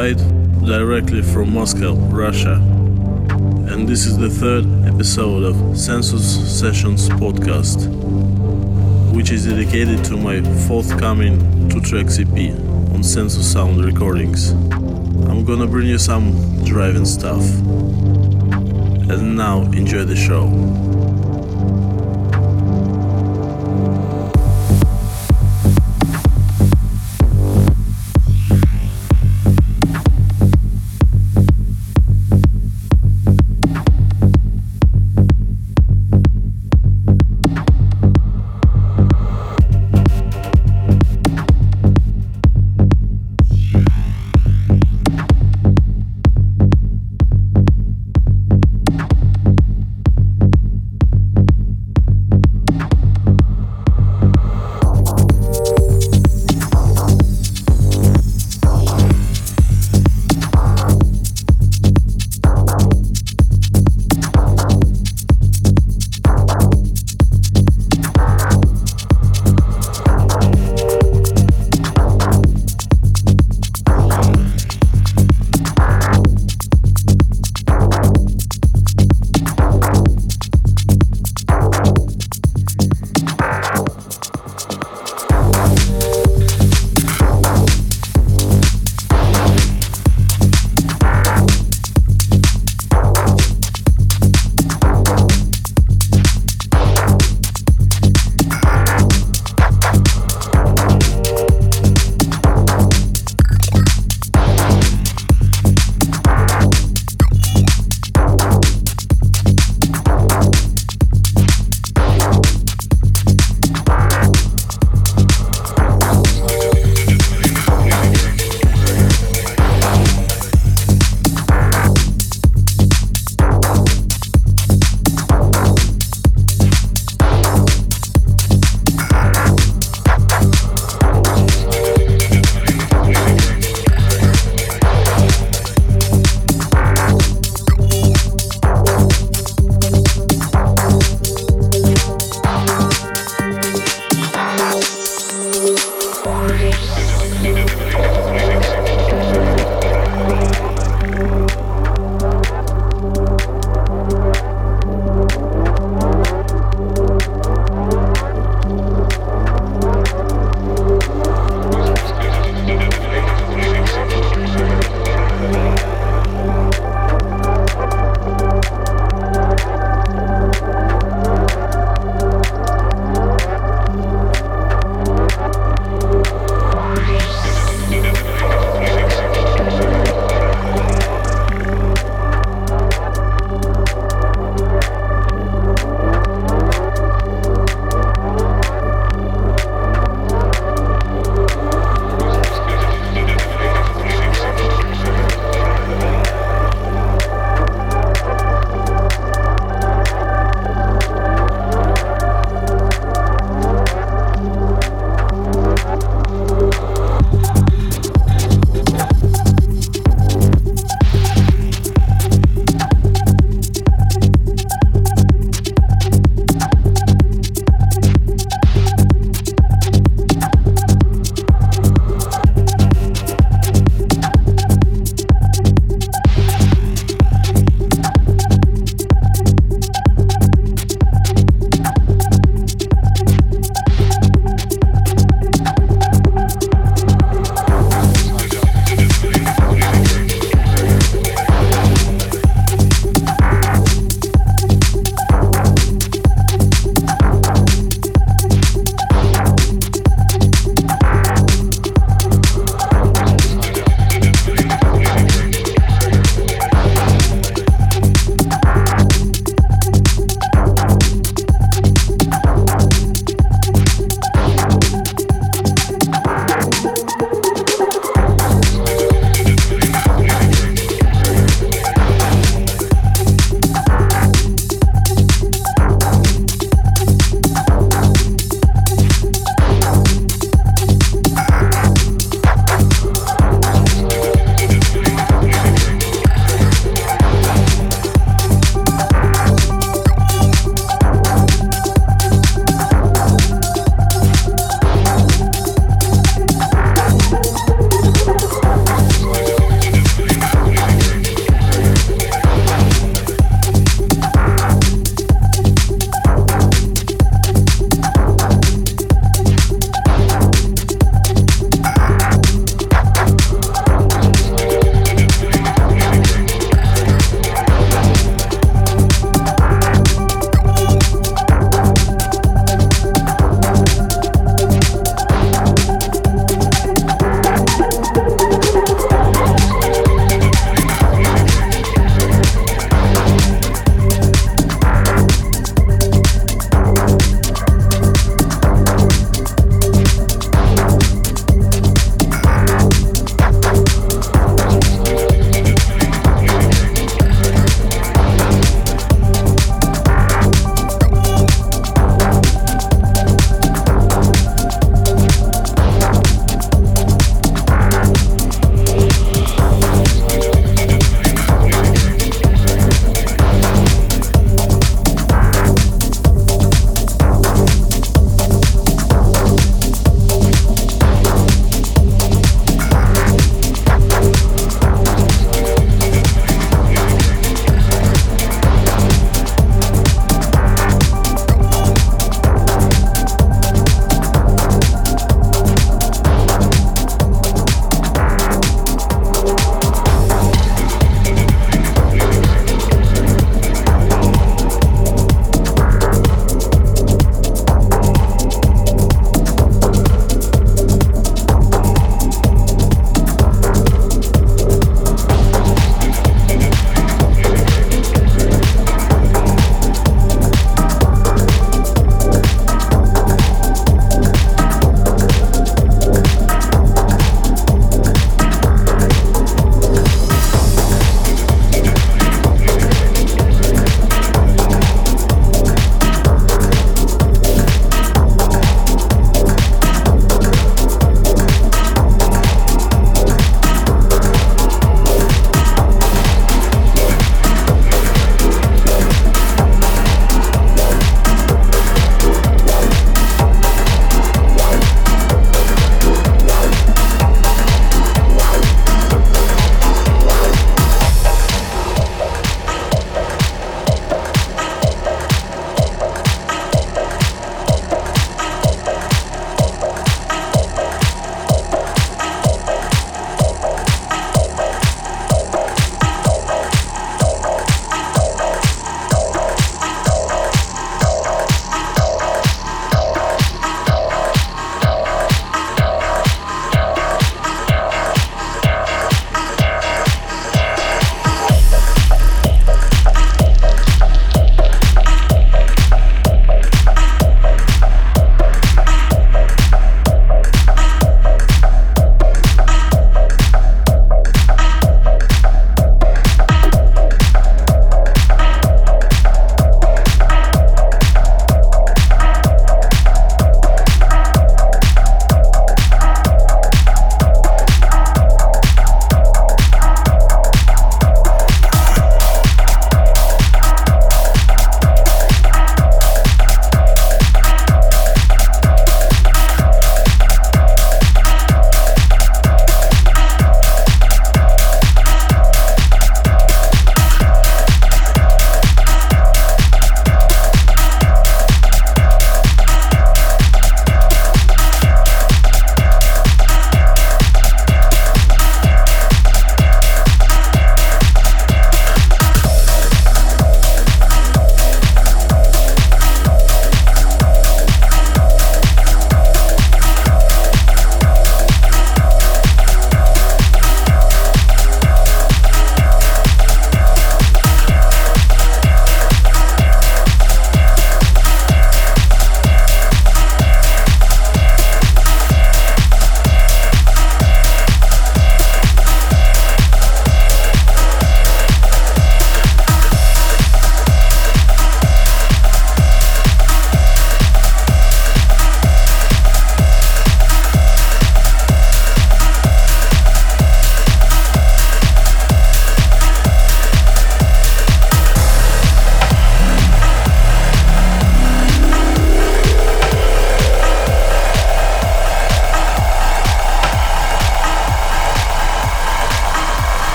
Clyde, directly from Moscow, Russia, and this is the third episode of Census Sessions podcast, which is dedicated to my forthcoming two track EP on Census Sound Recordings. I'm gonna bring you some driving stuff. And now, enjoy the show.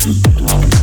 Mm-hmm.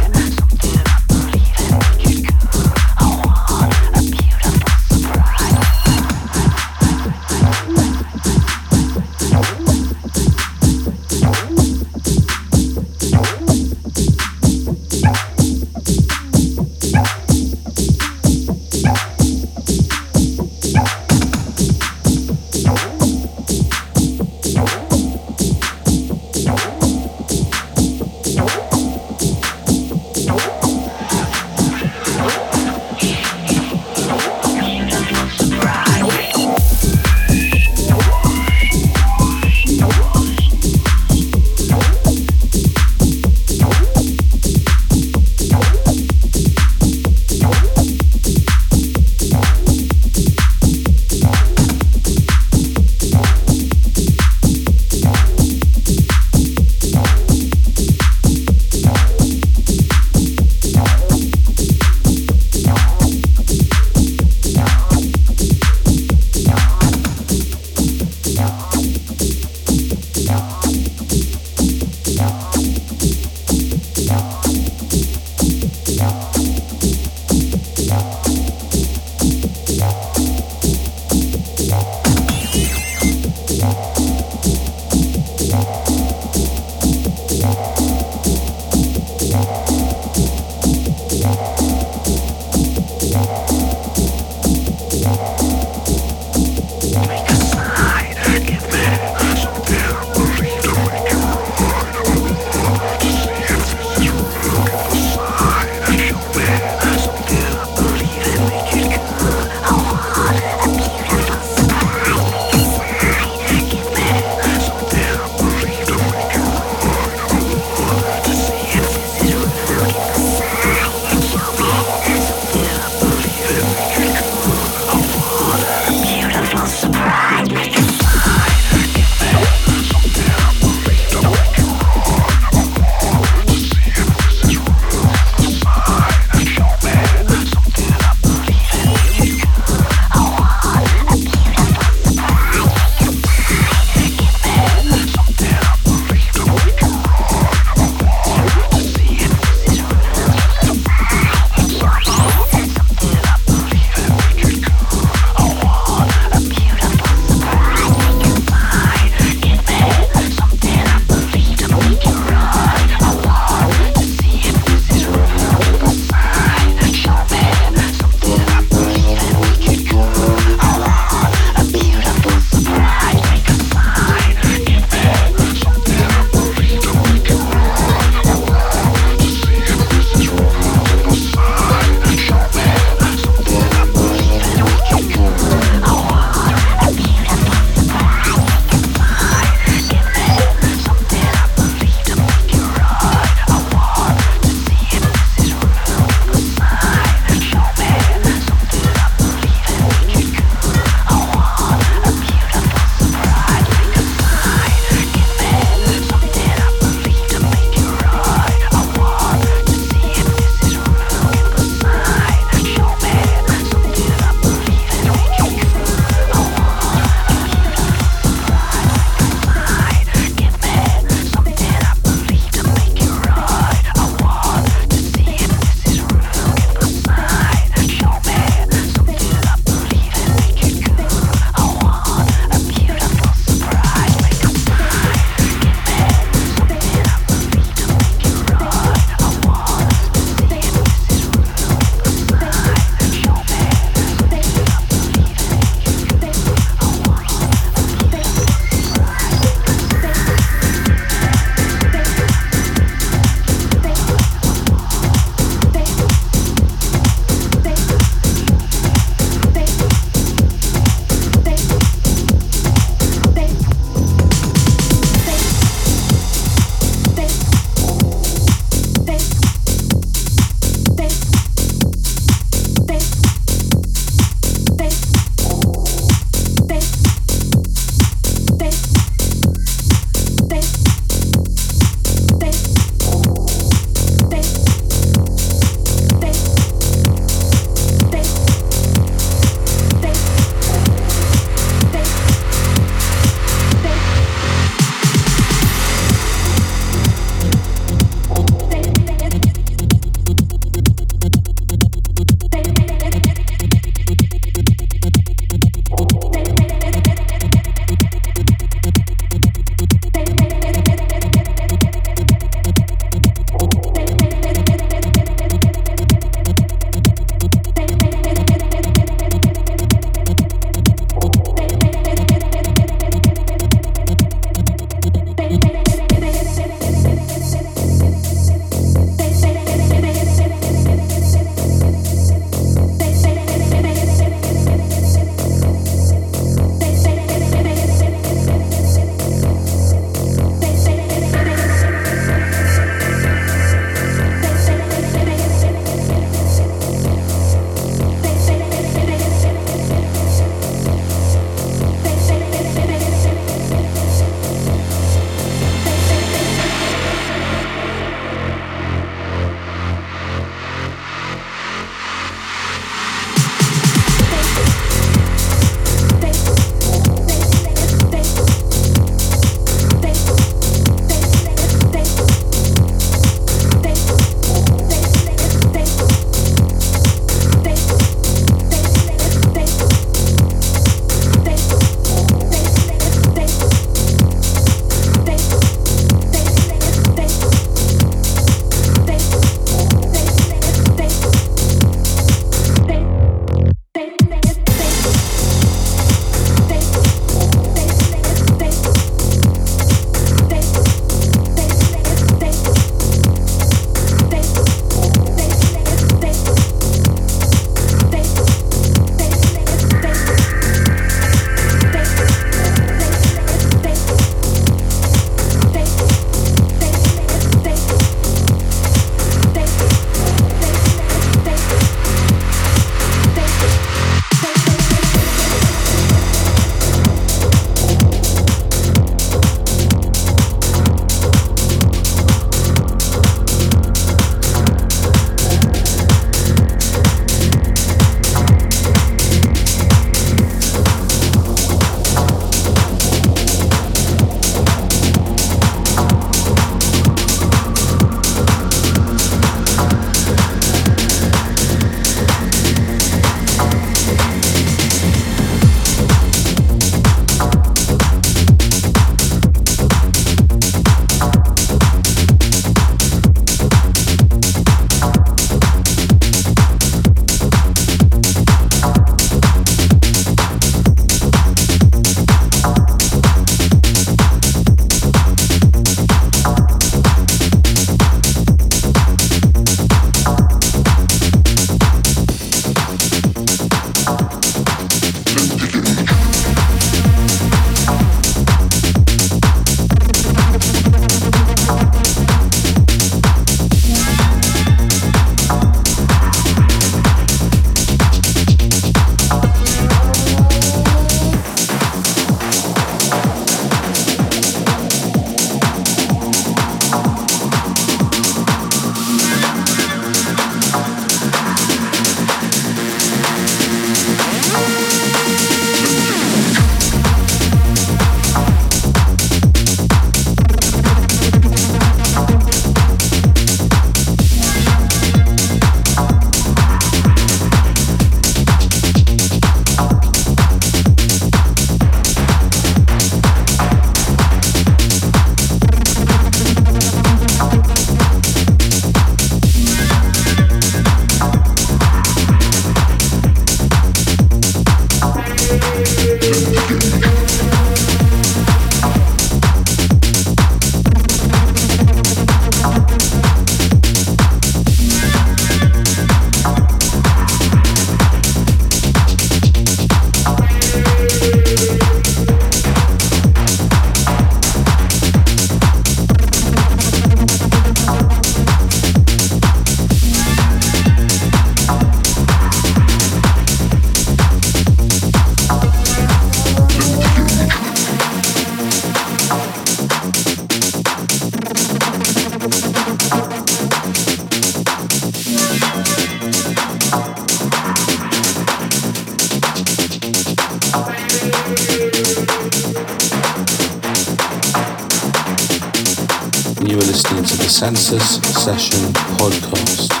Census Session Podcast.